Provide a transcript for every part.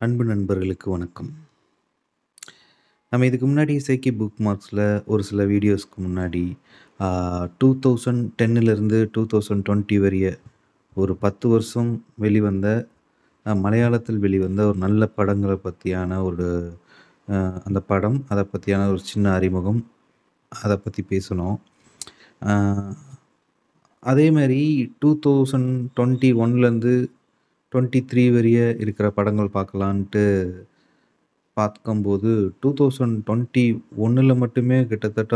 அன்பு நண்பர்களுக்கு வணக்கம். நம்ம இதுக்கு முன்னாடி சேக்கி புக் மார்க்ஸில் ஒரு சில வீடியோஸ்க்கு முன்னாடி டூ தௌசண்ட் டென்னிலேருந்து டூ தௌசண்ட் டுவெண்ட்டி வரைய ஒரு 10 வருஷம் வெளிவந்த மலையாளத்தில் வெளிவந்த ஒரு நல்ல படங்களை பற்றியான ஒரு அந்த படம், அதை பற்றியான ஒரு சின்ன அறிமுகம், அத பத்தி பேசுனோம். தௌசண்ட் டுவெண்ட்டி ஒன்லேருந்து 2021லேருந்து 23 வரைய இருக்கிற படங்கள் பார்க்கலான்ட்டு பார்க்கும்போது, 2021ல மட்டுமே கிட்டத்தட்ட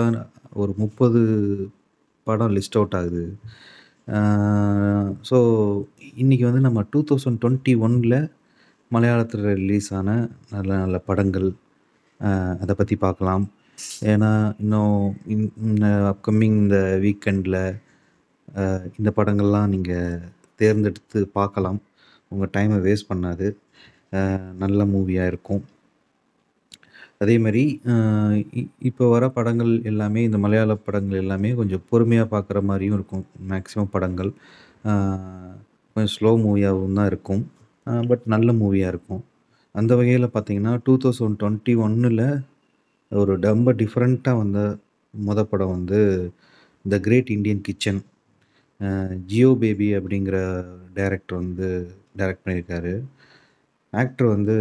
ஒரு 30 படம் லிஸ்ட் அவுட் ஆகுது. ஸோ இன்றைக்கி வந்து நம்ம டூ தௌசண்ட் டுவெண்ட்டி ஒனில் மலையாளத்தில் ரிலீஸ் ஆன நல்ல நல்ல படங்கள், அதை பற்றி பார்க்கலாம். ஏன்னா, இன்னும் இன் இந்த அப்கமிங் இந்த வீக்கெண்டில் இந்த படங்கள்லாம் நீங்கள் தேர்ந்தெடுத்து பார்க்கலாம். உங்கள் டைமை வேஸ்ட் பண்ணாது. நல்ல மூவியாக இருக்கும். அதே மாதிரி இ இப்போ வர படங்கள் எல்லாமே இந்த மலையாள படங்கள் எல்லாமே கொஞ்சம் பொறுமையாக பார்க்குற மாதிரியும் இருக்கும். மேக்ஸிமம் படங்கள். கொஞ்சம் ஸ்லோ மூவியாகவும் தான் இருக்கும். பட் நல்ல மூவியாக இருக்கும். அந்த வகையில பார்த்தீங்கன்னா, 2021ல ஒரு ரொம்ப டிஃப்ரெண்ட்டாக வந்த மொத படம் வந்து the great Indian kitchen. Jeo Baby அப்படிங்கிற டைரக்டர் வந்து டைரக்ட் பண்ணியிருக்காரு. ஆக்டர் வந்து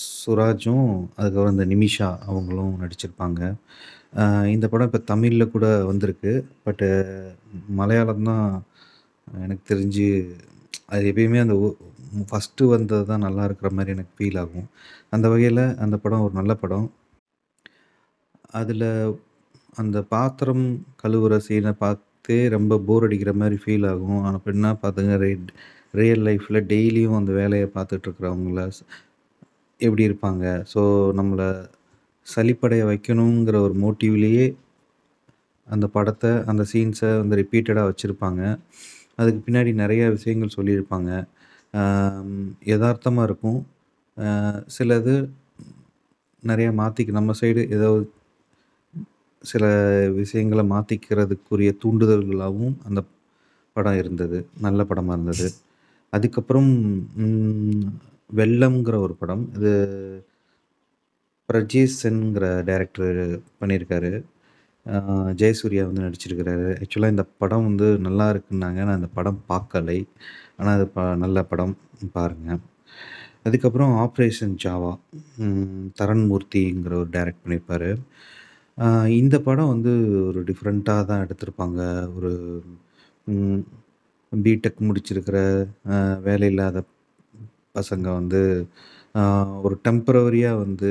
சுராஜும், அதுக்கப்புறம் இந்த நிமிஷா அவங்களும் நடிச்சிருப்பாங்க. இந்த படம் இப்போ தமிழில் கூட வந்திருக்கு. பட்டு மலையாளம் தான் எனக்கு தெரிஞ்சு அது எப்பயுமே அந்த ஃபஸ்ட்டு ஃபர்ஸ்ட்டு வந்தது தான் நல்லா இருக்கிற மாதிரி எனக்கு ஃபீல் ஆகும். அந்த வகையில் அந்த படம் ஒரு நல்ல படம். அதில் அந்த பாத்திரம் கழுவுற சீன பார்த்தே ரொம்ப போர் அடிக்கிற மாதிரி ஃபீல் ஆகும். ஆனா பின்ன பார்த்துங்க ரெட் ரியல் லைஃப்பில் டெய்லியும் அந்த வேலையை பார்த்துட்ருக்குறவங்கள எப்படி இருப்பாங்க? ஸோ நம்மளை சலிப்படைய வைக்கணுங்கிற ஒரு மோட்டிவ்லேயே அந்த படத்தை அந்த சீன்ஸை வந்து ரிப்பீட்டடாக வச்சுருப்பாங்க அதுக்கு பின்னாடி நிறைய விஷயங்கள் சொல்லியிருப்பாங்க. யதார்த்தமாக இருக்கும். சிலது நிறையா மாற்றிக்க நம்ம சைடு ஏதோ சில விஷயங்களை மாற்றிக்கிறதுக்குரிய தூண்டுதல்களாகவும் அந்த படம் இருந்தது. நல்ல படமாக இருந்தது. அதுக்கப்புறம் வெள்ளம்ங்கிற ஒரு படம். இது பிரஜேஷ் சென்ங்கிற டைரக்டர் பண்ணியிருக்காரு. ஜெயசூர்யா வந்து நடிச்சிருக்கிறாரு. ஆக்சுவலாக இந்த படம் வந்து நல்லா இருக்குன்னாங்க. நான் இந்த படம் பார்க்கலை. ஆனால் அது ப நல்ல படம். பாருங்க. அதுக்கப்புறம் ஆப்ரேஷன் ஜாவா. தரண் மூர்த்திங்கிற ஒரு டைரக்ட் பண்ணியிருப்பாரு. இந்த படம் வந்து ஒரு டிஃப்ரெண்ட்டாக தான் எடுத்திருப்பாங்க. ஒரு பிடெக் முடிச்சிருக்கிற வேலையில்லாத வேலை இல்லாத பசங்க வந்து ஒரு டெம்ப்ரவரியாக வந்து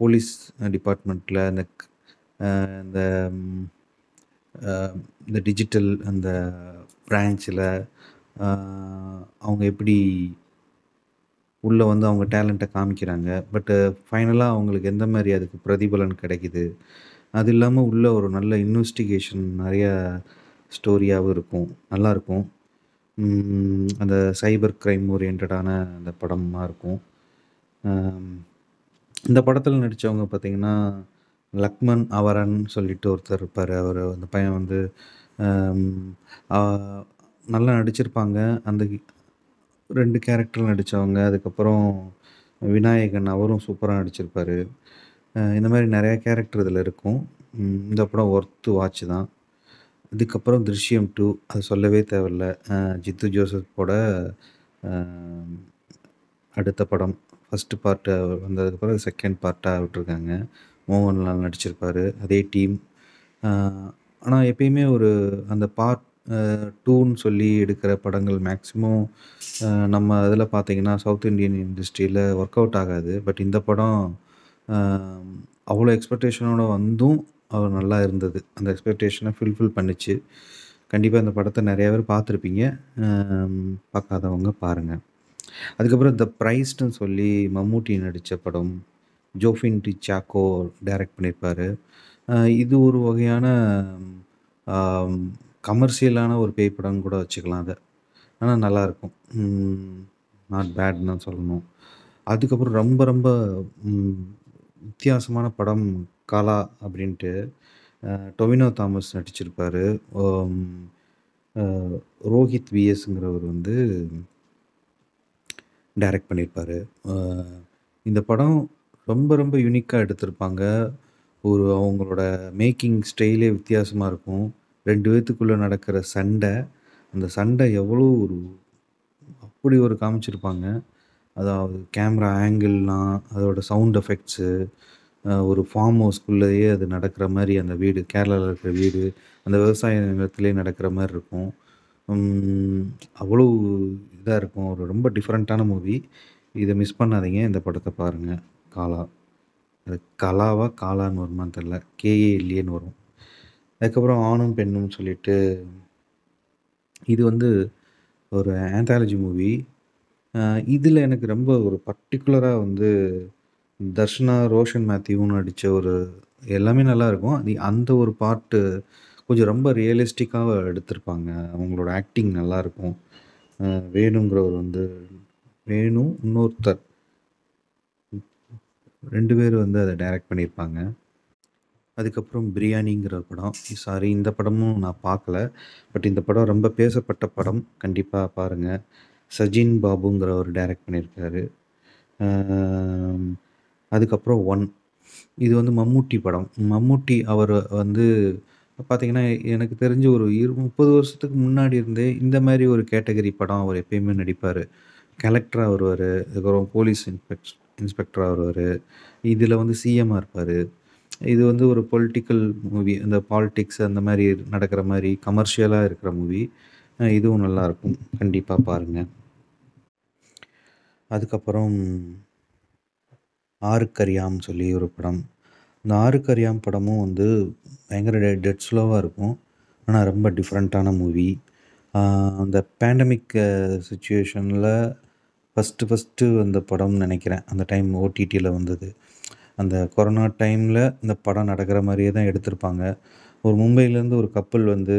போலீஸ் டிபார்ட்மெண்ட்டில் அந்த இந்த இந்த டிஜிட்டல் அந்த பிரான்ச்சில் அவங்க எப்படி உள்ள வந்து அவங்க டேலண்ட்டை காமிக்கிறாங்க. பட் ஃபைனலாக அவங்களுக்கு எந்த மாதிரி அதுக்கு பிரதிபலன் கிடைக்குது. அது இல்லாமல் உள்ள ஒரு நல்ல இன்வெஸ்டிகேஷன் நிறையா ஸ்டோரியாகவும் இருக்கும். நல்லாயிருக்கும் அந்த சைபர் க்ரைம் ஓரியன்டான அந்த படமாக இருக்கும். இந்த படத்தில் நடித்தவங்க பார்த்திங்கன்னா லக்மன் அவரன் சொல்லிட்டு ஒருத்தர் இருப்பார் அவர் அந்த பையன் வந்து நல்லா நடிச்சிருப்பாங்க. அந்த ரெண்டு கேரக்டர் நடித்தவங்க அதுக்கப்புறம் விநாயகன் அவரும் சூப்பராக நடிச்சிருப்பார் இந்த மாதிரி நிறையா கேரக்டர் இதில் இருக்கும். இந்த படம் ஒர்த்து வாட்ச் தான். இதுக்கப்புறம் "திருஷ்யம் டூ அது சொல்லவே தேவையில்ல. ஜித்து ஜோசப்போட அடுத்த படம். ஃபர்ஸ்ட்டு பார்ட்டு வந்ததுக்கப்புறம் செகண்ட் பார்ட்டாக விட்டுருக்காங்க. மோகன்லால் நடிச்சிருப்பார் அதே டீம். ஆனால் எப்பயுமே ஒரு அந்த பார்ட் டூன்னு சொல்லி எடுக்கிற படங்கள் மேக்ஸிமம் நம்ம இதில் பார்த்தீங்கன்னா, சவுத் இண்டியன் இண்டஸ்ட்ரியில ஒர்க் அவுட் ஆகாது. பட் இந்த படம் அவ்வளோ எக்ஸ்பெக்டேஷனோட வந்தும் அது நல்லா இருந்தது. அந்த எக்ஸ்பெக்டேஷனை ஃபுல்ஃபில் பண்ணிச்சு கண்டிப்பாக இந்த படத்தை நிறையா பேர் பார்த்துருப்பீங்க. பார்க்காதவங்க பாருங்கள் அதுக்கப்புறம் த பிரைஸ்ட்ன்னு சொல்லி மம்மூட்டி நடித்த படம். ஜோஃபின் டி சாக்கோ டைரக்ட் பண்ணியிருப்பார் இது ஒரு வகையான கமர்ஷியலான ஒரு பேய் படம் கூட வச்சுக்கலாம் அதை ஆனால் நல்லாயிருக்கும் நாட் பேட்ன்னு தான் சொல்லணும். அதுக்கப்புறம் ரொம்ப ரொம்ப வித்தியாசமான படம் காலா அப்படின்ட்டு. டொவினோ தாமஸ் நடிச்சிருப்பார் ரோஹித் விஎஸ்ங்கிறவர் வந்து டைரக்ட் பண்ணியிருப்பார் இந்த படம் ரொம்ப ரொம்ப யூனிக்காக எடுத்திருப்பாங்க. ஒரு அவங்களோட மேக்கிங் ஸ்டைலே வித்தியாசமாக இருக்கும். ரெண்டு பேத்துக்குள்ளே நடக்கிற சண்டை, அந்த சண்டை எவ்வளோ ஒரு அப்படி ஒரு காமிச்சிருப்பாங்க. அதாவது கேமரா ஆங்கிள்லாம், அதோட சவுண்ட் எஃபெக்ட்ஸு, ஒரு ஃபார்ம் ஹவுஸ்க்குள்ளேயே அது நடக்கிற மாதிரி அந்த வீடு, கேரளாவில் இருக்கிற வீடு, அந்த விவசாய நிலத்திலேயே நடக்கிற மாதிரி இருக்கும். அவ்வளோ இதாக இருக்கும். ஒரு ரொம்ப டிஃப்ரெண்ட்டான மூவி. இதை மிஸ் பண்ணாதீங்க. இந்த படத்தை பாருங்க. காலா. அது கலாவா? காலான்னு வருமான்னு கேஏ இல்லையேன்னு வரும். அதுக்கப்புறம் ஆணும் பெண்ணும் சொல்லிட்டு இது வந்து ஒரு ஆந்தாலஜி மூவி. இதில் எனக்கு ரொம்ப ஒரு பர்டிகுலராக வந்து தர்ஷனா, ரோஷன் மேத்யூன்னு நடித்த ஒரு எல்லாமே நல்லாயிருக்கும். அது அந்த ஒரு பார்ட்டு கொஞ்சம் ரொம்ப ரியலிஸ்டிக்காக எடுத்திருப்பாங்க. அவங்களோட ஆக்டிங் நல்லாயிருக்கும். வேணுங்கிறவர் வந்து வேணு இன்னொருத்தர் ரெண்டு பேர் வந்து அதை டைரக்ட் பண்ணியிருப்பாங்க. அதுக்கப்புறம் பிரியாணிங்கிற ஒரு படம். சாரி இந்த படமும் நான் பார்க்கல. பட் இந்த படம் ரொம்ப பேசப்பட்ட படம். கண்டிப்பாக பாருங்கள் சஜின் பாபுங்கிறவர் டைரக்ட் பண்ணியிருக்காரு. அதுக்கப்புறம் ஒன். இது வந்து மம்முட்டி படம். மம்முட்டி அவர் வந்து பார்த்திங்கன்னா எனக்கு தெரிஞ்சு ஒரு இரு 30 வருஷத்துக்கு முன்னாடி இருந்தே இந்த மாதிரி ஒரு கேட்டகரி படம் அவர் எப்பயுமே நடிப்பார் கலெக்டராக வருவார் அதுக்கப்புறம் போலீஸ் இன்ஸ்பெக்ட் இன்ஸ்பெக்டராக வருவார் இதில் வந்து சிஎம்மாக இருப்பார் இது வந்து ஒரு பொலிட்டிக்கல் மூவி. இந்த பாலிடிக்ஸ் அந்த மாதிரி நடக்கிற மாதிரி கமர்ஷியலாக இருக்கிற மூவி. இதுவும் நல்லாயிருக்கும். கண்டிப்பாக பாருங்க. அதுக்கப்புறம் ஆறுக்கரியாம் சொல்லி ஒரு படம். இந்த ஆருக்கரியாம் படமும் வந்து பயங்கர டெ டெட் ஸ்லோவாக இருக்கும். ஆனால் ரொம்ப டிஃப்ரெண்ட்டான மூவி. அந்த பேண்டமிக் சுச்சுவேஷனில் ஃபஸ்ட்டு ஃபஸ்ட்டு வந்த படம்னு நினைக்கிறேன் அந்த டைம் ஓடிடியில் வந்தது. அந்த கொரோனா டைமில் இந்த படம் நடக்கிற மாதிரியே தான் எடுத்திருப்பாங்க. ஒரு மும்பையிலேருந்து ஒரு கப்பல் வந்து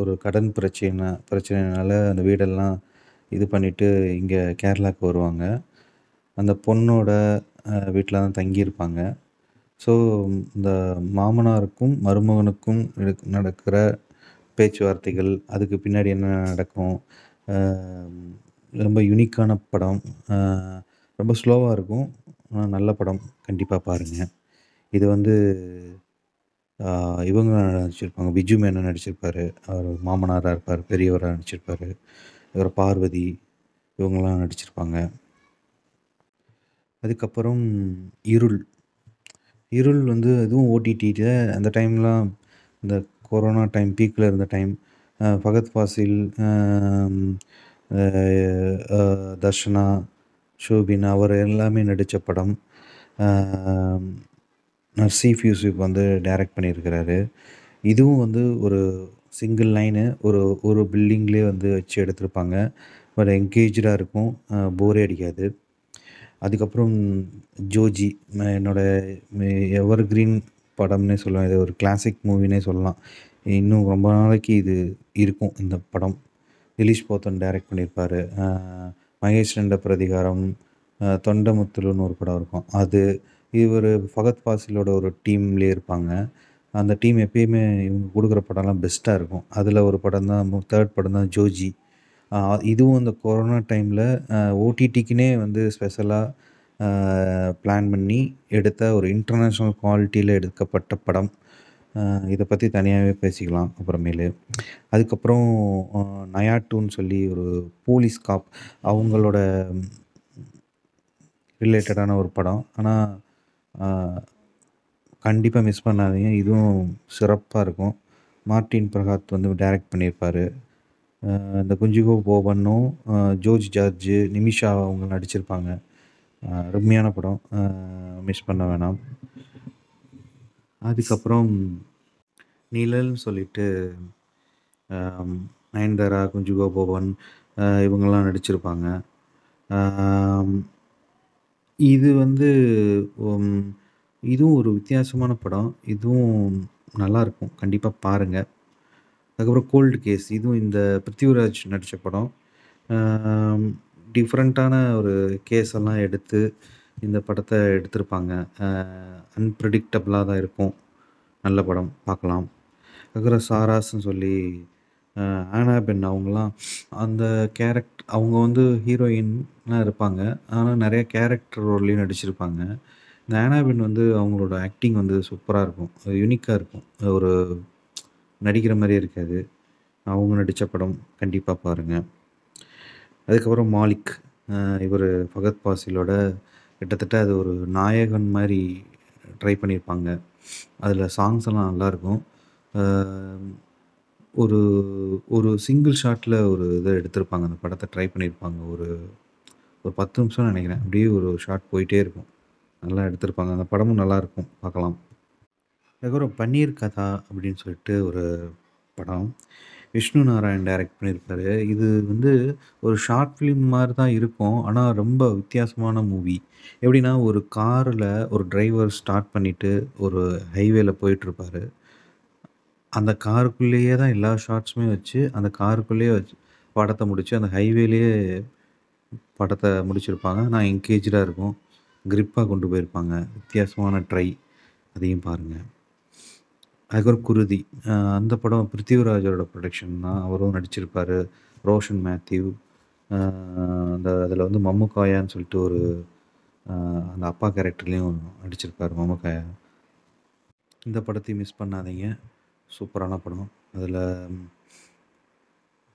ஒரு கடன் பிரச்சனை பிரச்சனைனால அந்த வீடெல்லாம் இது பண்ணிவிட்டு இங்கே கேரளாவுக்கு வருவாங்க. அந்த பொண்ணோட வீட்டில் தான் தங்கியிருப்பாங்க. ஸோ இந்த மாமனாருக்கும், மருமகனுக்கும் நடக் நடக்கிற பேச்சுவார்த்தைகள், அதுக்கு பின்னாடி என்ன நடக்கும்? ரொம்ப யூனிக்கான படம். ரொம்ப ஸ்லோவாக இருக்கும். ஆனால் நல்ல படம். கண்டிப்பாக பாருங்கள் இது வந்து இவங்க நடிச்சிருப்பாங்க. பிஜு மேனன் நடிச்சிருப்பார் அவர் மாமனாராக இருப்பார் பெரியவராக நடிச்சிருப்பார் அப்புறம் பார்வதி இவங்கெல்லாம் நடிச்சிருப்பாங்க. அதுக்கப்புறம் இருள். இருள் வந்து அதுவும் ஓடிடியில் அந்த டைம்லாம் இந்த கொரோனா டைம் பீக்கில் இருந்த டைம். ஃபகத் ஃபாசில், தர்ஷனா, ஷோபின் அவர் எல்லாமே நடித்த படம். அ நசீஃப் யூசுப் வந்து டைரக்ட் பண்ணியிருக்கிறாரு. இதுவும் வந்து ஒரு சிங்கிள் லைனு ஒரு ஒரு பில்டிங்லேயே வந்து வச்சு எடுத்திருப்பாங்க. ஒரு என்கேஜாக இருக்கும். போரே அடிக்காது. அதுக்கப்புறம் ஜோஜி ம என்னோட எவர் கிரீன் படம்னே சொல்லலாம். இது ஒரு கிளாசிக் மூவினே சொல்லலாம். இன்னும் ரொம்ப நாளைக்கு இது இருக்கும் இந்த படம். திலீஷ் போத்தன் டைரக்ட் பண்ணியிருப்பார் மகேஷ் ரெண்ட பிரதிகாரம், தொண்டமுத்துலுன்னு ஒரு படம் இருக்கும். அது இவர் ஃபகத் ஃபாசிலோட ஒரு டீம்லேயே இருப்பாங்க. அந்த டீம் எப்பயுமே இவங்க கொடுக்குற படம்லாம் பெஸ்ட்டாக இருக்கும். அதில் ஒரு படம் தான் தேர்ட் படம் தான் ஜோஜி. இதுவும் இந்த கொரோனா டைமில் ஓடிடிக்குனே ஓடிடிக்குன்னே வந்து ஸ்பெஷலாக பிளான் பண்ணி எடுத்த ஒரு இன்டர்நேஷ்னல் குவாலிட்டியில் எடுக்கப்பட்ட படம். இதை பற்றி தனியாகவே பேசிக்கலாம் அப்புறமேலு. அதுக்கப்புறம் நயா டூன்னு சொல்லி ஒரு போலீஸ் காப் அவங்களோட ரிலேட்டடான ஒரு படம். ஆனால் கண்டிப்பாக மிஸ் பண்ணாதீங்க. இதுவும் சிறப்பாக இருக்கும். மார்ட்டின் பிரகாத் வந்து டைரக்ட் பண்ணியிருப்பார் இந்த குஞ்சுகோ போவன்னும் ஜோஜ் ஜோர்ஜ் ஜார்ஜ், நிமிஷா அவங்க நடிச்சிருப்பாங்க. அ அருமையான படம். மிஸ் பண்ண வேணாம். அதுக்கப்புறம் நிழல்னு சொல்லிட்டு நயன்தாரா, குஞ்சுகோ போபன் இவங்கெல்லாம் நடிச்சிருப்பாங்க. இது வந்து இதுவும் ஒரு வித்தியாசமான படம். இதுவும் நல்லாயிருக்கும். கண்டிப்பாக பாருங்கள் அதுக்கப்புறம் கோல்டு கேஸ் இதுவும் இந்த பிருத்திவிராஜ் நடித்த படம். டிஃப்ரெண்ட்டான ஒரு கேஸ் எல்லாம் எடுத்து இந்த படத்தை எடுத்திருப்பாங்க. அ தான் இருக்கும். நல்ல படம் பார்க்கலாம். அதுக்கப்புறம் சாராஸ்ன்னு சொல்லி ஆனாபென் ஆனா பென் அந்த கேரக்ட் அவங்க வந்து ஹீரோயின்லாம் இருப்பாங்க. ஆனால் நிறைய கேரக்டர் ரோல்லையும் நடிச்சிருப்பாங்க. இந்த ஆனாபென் வந்து அவங்களோட ஆக்டிங் வந்து சூப்பராக இருக்கும். யூனிக்காக இருக்கும். ஒரு நடிக்கிற மாதிரி இருக்காது. அவங்க நடித்த படம் கண்டிப்பாக பாருங்க. அதுக்கப்புறம் மாலிக். இவர் ஃபகத் பாசிலோட கிட்டத்தட்ட அது ஒரு நாயகன் மாதிரி ட்ரை பண்ணியிருப்பாங்க. அதில் சாங்ஸ் எல்லாம் நல்லாயிருக்கும் ஒரு ஒரு சிங்கிள் ஷாட்டில் ஒரு இதை எடுத்திருப்பாங்க. அந்த படத்தை ட்ரை பண்ணியிருப்பாங்க. ஒரு ஒரு பத்து நிமிஷம் நினைக்கிறேன் அப்படியே ஒரு ஷாட் போயிட்டே இருக்கும். நல்லா எடுத்திருப்பாங்க. அந்த படமும் நல்லாயிருக்கும் பார்க்கலாம். அதுக்கப்புறம் பன்னீர் கதா அப்படின்னு சொல்லிட்டு ஒரு படம். விஷ்ணு நாராயண் டைரக்ட் பண்ணியிருப்பாரு. இது வந்து ஒரு ஷார்ட் ஃபிலிம் மாதிரி தான் இருக்கும். ஆனால் ரொம்ப வித்தியாசமான மூவி. எப்படின்னா ஒரு காரில் ஒரு டிரைவர் ஸ்டார்ட் பண்ணிவிட்டு ஒரு ஹைவேல போயிட்டுருப்பாரு. அந்த காருக்குள்ளேயே தான் எல்லா ஷார்ட்ஸுமே வச்சு, அந்த காருக்குள்ளேயே வச்சு படத்தை முடித்து அந்த ஹைவேலேயே படத்தை முடிச்சிருப்பாங்க. நான் என்கேஜாக இருக்கும். க்ரிப்பாக கொண்டு போயிருப்பாங்க. வித்தியாசமான ட்ரை. அதையும் பாருங்கள் அகர்குருதி குருதி. அந்த படம் பிருத்திவிராஜோட ப்ரொடக்ஷன் தான். அவரும் நடிச்சிருப்பார் ரோஷன் மேத்யூ. அந்த அதில் வந்து மம்முக்காயான்னு சொல்லிட்டு ஒரு அந்த அப்பா கேரக்டர்லேயும் நடிச்சிருப்பார் மம்முக்காயா. இந்த படத்தையும் மிஸ் பண்ணாதீங்க. சூப்பரான படம். அதில்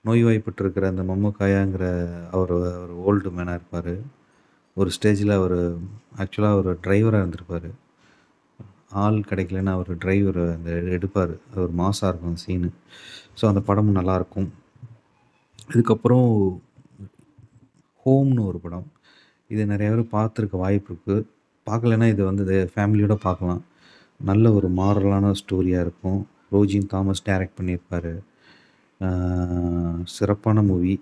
நோய்வாய்ப்பட்டிருக்கிற அந்த மம்முக்காயாங்கிற அவர் ஒரு ஓல்டு மேனாக இருப்பார் ஒரு ஸ்டேஜில் அவர் ஆக்சுவலாக ஒரு டிரைவராக இருந்திருப்பார் ஆள் கிடைக்கலன்னு அவர் டிரைவர் அந்த எடுப்பார் ஒரு மாஸா இருக்கும் அந்த சீனு. ஸோ அந்த படமும் நல்லாயிருக்கும் இதுக்கப்புறம் ஹோம்னு ஒரு படம். இது நிறைய பேர் பார்த்துருக்க வாய்ப்பு இருக்குது பார்க்கலன்னா இது வந்து ஃபேமிலியோடு பார்க்கலாம். நல்ல ஒரு மாரலான ஸ்டோரியாக இருக்கும். ரோஜின் தாமஸ் டைரக்ட் பண்ணியிருப்பார் சிறப்பான மூவி.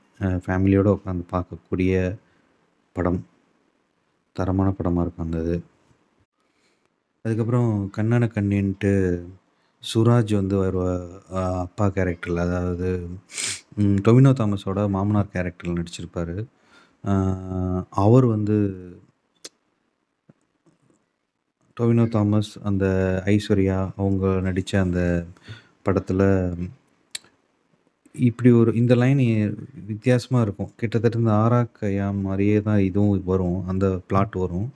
ஃபேமிலியோடு உட்காந்து பார்க்கக்கூடிய படம். தரமான படமாக இருக்கும் அந்த இது. அதுக்கப்புறம் கண்ணான கண்ணின்ட்டு சுராஜ் வந்து வருவா அப்பா கேரக்டரில் அதாவது டொமினோ டொவினோ தாமஸோட மாமனார் கேரக்டரில் நடிச்சிருப்பார் அவர் வந்து டொவினோ தாமஸ், அந்த ஐஸ்வர்யா அவங்க நடித்த அந்த படத்தில் இப்படி ஒரு இந்த லைன் வித்தியாசமாக இருக்கும். கிட்டத்தட்ட இந்த ஆரா மாதிரியே தான் இதுவும் வரும். அந்த பிளாட் வரும்.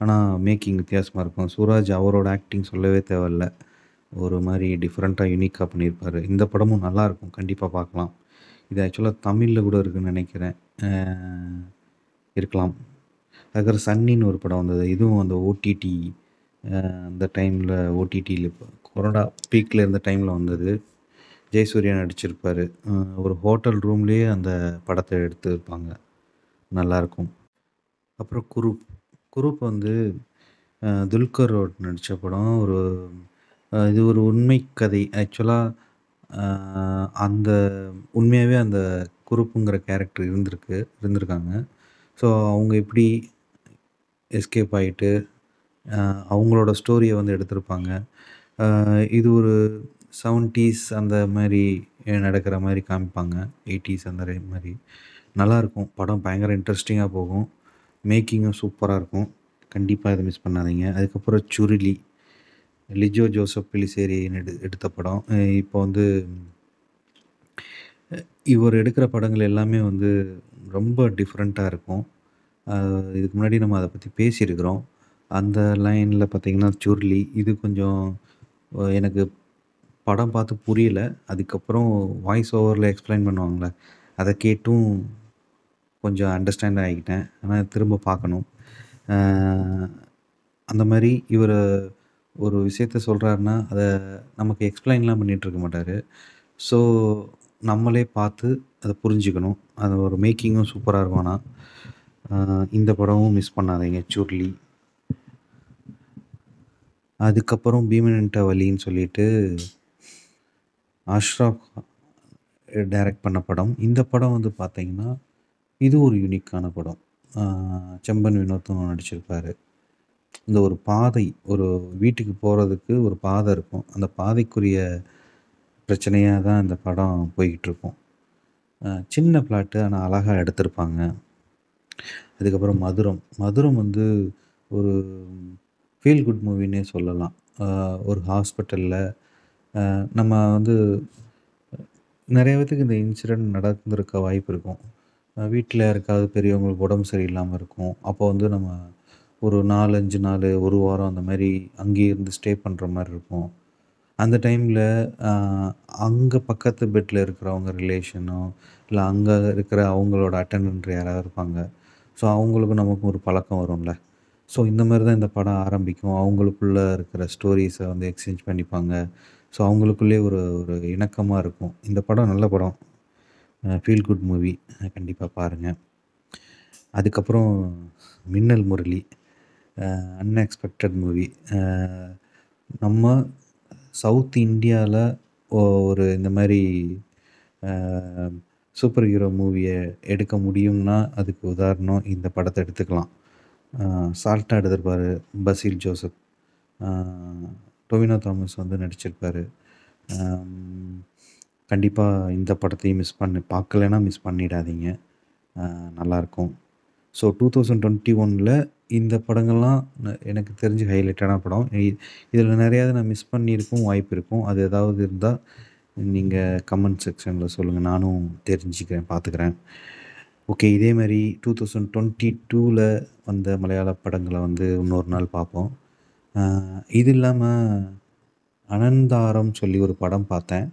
ஆனால் மேக்கிங் வித்தியாசமாக இருக்கும். சூராஜ் அவரோட ஆக்டிங் சொல்லவே தேவையில்ல. ஒரு மாதிரி டிஃப்ரெண்ட்டாக யூனிக்காக பண்ணியிருப்பாரு. இந்த படமும் நல்லாயிருக்கும் கண்டிப்பாக பார்க்கலாம். இது ஆக்சுவலாக தமிழில் கூட இருக்குன்னு நினைக்கிறேன் இருக்கலாம். அதுக்கப்புறம் சன்னின்னு ஒரு படம் வந்தது. இதுவும் அந்த ஓடிடி அந்த டைமில் ஓடிடியில் கொரோனா பீக்கில் இருந்த டைமில் வந்தது. ஜெயசூர்யா நடிச்சிருப்பார் ஒரு ஹோட்டல் ரூம்லேயே அந்த படத்தை எடுத்துருப்பாங்க நல்லாயிருக்கும் அப்புறம் குரூப். குரூப் வந்து அ துல்கரோட நடித்த படம். ஒரு இது ஒரு உண்மை கதை. ஆக்சுவலாக அந்த உண்மையாகவே அந்த குரூப்புங்கிற கேரக்டர் இருந்திருக்கு இருந்திருக்காங்க. ஸோ அவங்க எப்படி எஸ்கேப் ஆகிட்டு அவங்களோட ஸ்டோரியை வந்து எடுத்திருப்பாங்க. இது ஒரு 70ஸ் அந்த மாதிரி நடக்கிற மாதிரி காமிப்பாங்க. 80ஸ் அந்த ரே நல்லாயிருக்கும் படம் பயங்கர இன்ட்ரெஸ்டிங்காக போகும். மேக்கிங்கும் சூப்பராக இருக்கும். கண்டிப்பாக இதை மிஸ் பண்ணாதீங்க. அதுக்கப்புறம் சுருளி. லிஜோ ஜோசப் பிலிசேரி எடு எடுத்த படம். இப்போ வந்து இவர் எடுக்கிற படங்கள் எல்லாமே வந்து ரொம்ப டிஃப்ரெண்ட்டாக இருக்கும். இதுக்கு முன்னாடி நம்ம அதை பற்றி பேசியிருக்கிறோம். அந்த லைனில் பார்த்திங்கன்னா சுருளி. இது கொஞ்சம் எனக்கு படம் பார்த்து புரியல. அதுக்கப்புறம் வாய்ஸ் ஓவரில் எக்ஸ்ப்ளைன் பண்ணுவாங்களே அதை கேட்டும் கொஞ்சம் அண்டர்ஸ்டாண்ட் ஆகிக்கிட்டேன். ஆனால் திரும்ப பார்க்கணும். அந்த மாதிரி இவர் ஒரு விஷயத்த சொல்கிறாருன்னா அதை நமக்கு எக்ஸ்பிளைன்லாம் பண்ணிகிட்ருக்க மாட்டார் ஸோ நம்மளே பார்த்து அதை புரிஞ்சுக்கணும். அது ஒரு மேக்கிங்கும் சூப்பராக இருக்கும் ஆனால் இந்த படமும் மிஸ் பண்ணாதீங்க. சுருளி. அதுக்கப்புறம் பீமன் வலின்னு சொல்லிட்டு அஷ்ராஃப் டைரக்ட் பண்ண படம். இந்த படம் வந்து பார்த்தீங்கன்னா, இது ஒரு யூனிக்கான படம். செம்பன் வினோத்தும் நடிச்சிருப்பாரு. இந்த ஒரு பாதை, ஒரு வீட்டுக்கு போகிறதுக்கு ஒரு பாதை இருக்கும். அந்த பாதைக்குரிய பிரச்சனையாக தான் இந்த படம் போய்கிட்டுருக்கும் சின்ன பிளாட்டு ஆனால் அழகாக எடுத்திருப்பாங்க. அதுக்கப்புறம் மதுரம். மதுரம் வந்து ஒரு ஃபீல் குட் மூவின்னே சொல்லலாம். ஒரு ஹாஸ்பிட்டலில் நம்ம வந்து நிறைய பேத்துக்கு இந்த இன்சிடெண்ட் நடந்திருக்க வாய்ப்பு இருக்கும். வீட்டில் யாருக்காவது பெரியவங்களுக்கு உடம்பு சரியில்லாமல் இருக்கும். அப்போ வந்து நம்ம ஒரு நாலு அஞ்சு நாள் ஒரு வாரம் அந்த மாதிரி அங்கேயே இருந்து ஸ்டே பண்ணுற மாதிரி இருக்கும். அந்த டைமில் அங்கே பக்கத்து பெட்டில் இருக்கிறவங்க ரிலேஷனோ இல்லை அங்கே இருக்கிற அவங்களோட அட்டண்டன்ட் யாராவது இருப்பாங்க. ஸோ அவங்களுக்கும் நமக்கும் ஒரு பழக்கம் வரும்ல. ஸோ இந்த மாதிரி தான் இந்த படம் ஆரம்பிக்கும். அவங்களுக்குள்ள இருக்கிற ஸ்டோரிஸை வந்து எக்ஸ்சேஞ்ச் பண்ணிப்பாங்க. ஸோ அவங்களுக்குள்ளே ஒரு ஒரு இணக்கமாக இருக்கும். இந்த படம் நல்ல படம். ஃபீல் குட் மூவி கண்டிப்பாக பாருங்கள் அதுக்கப்புறம் மின்னல் முரளி அன்எக்ஸ்பெக்டட் மூவி நம்ம சவுத் இந்தியாவில் ஒரு இந்த மாதிரி சூப்பர் ஹீரோ மூவியை எடுக்க முடியும்னா அதுக்கு உதாரணம் இந்த படத்தை எடுத்துக்கலாம். சால்ட்டாக எடுத்திருப்பார் பசீல் ஜோசப். டொவினோ தாமஸ் வந்து நடிச்சிருப்பார். கண்டிப்பாக இந்த படத்தையும் மிஸ் பண்ணி பார்க்கலன்னா மிஸ் பண்ணிடாதீங்க. நல்லாயிருக்கும் ஸோ டூ தௌசண்ட் டுவெண்ட்டி ஒனில் இந்த படங்கள்லாம் எனக்கு தெரிஞ்சு ஹைலைட்டான படம். இதில் நிறையாவது நான் மிஸ் பண்ணியிருக்கும் வாய்ப்பு இருக்கும். அது ஏதாவது இருந்தால் நீங்கள் கமெண்ட் செக்ஷனில் சொல்லுங்கள் நானும் தெரிஞ்சுக்கிறேன் பார்த்துக்கிறேன். ஓகே இதே மாதிரி டூ தௌசண்ட் டுவெண்ட்டி டூவில் வந்த மலையாள படங்களை வந்து இன்னொரு நாள் பார்ப்போம். இது இல்லாமல் அனந்தாரம் சொல்லி ஒரு படம் பார்த்தேன்.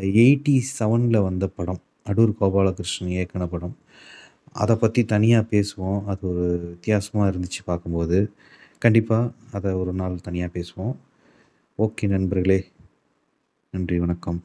எயிட்டி செவனில் வந்த படம் அடூர் கோபாலகிருஷ்ணன் இயக்கின படம். அதை பற்றி தனியாக பேசுவோம். அது ஒரு வித்தியாசமாக இருந்துச்சு பார்க்கும்போது. கண்டிப்பாக அதை ஒரு நாள் தனியாக பேசுவோம். ஓகே நண்பர்களே. நன்றி வணக்கம்.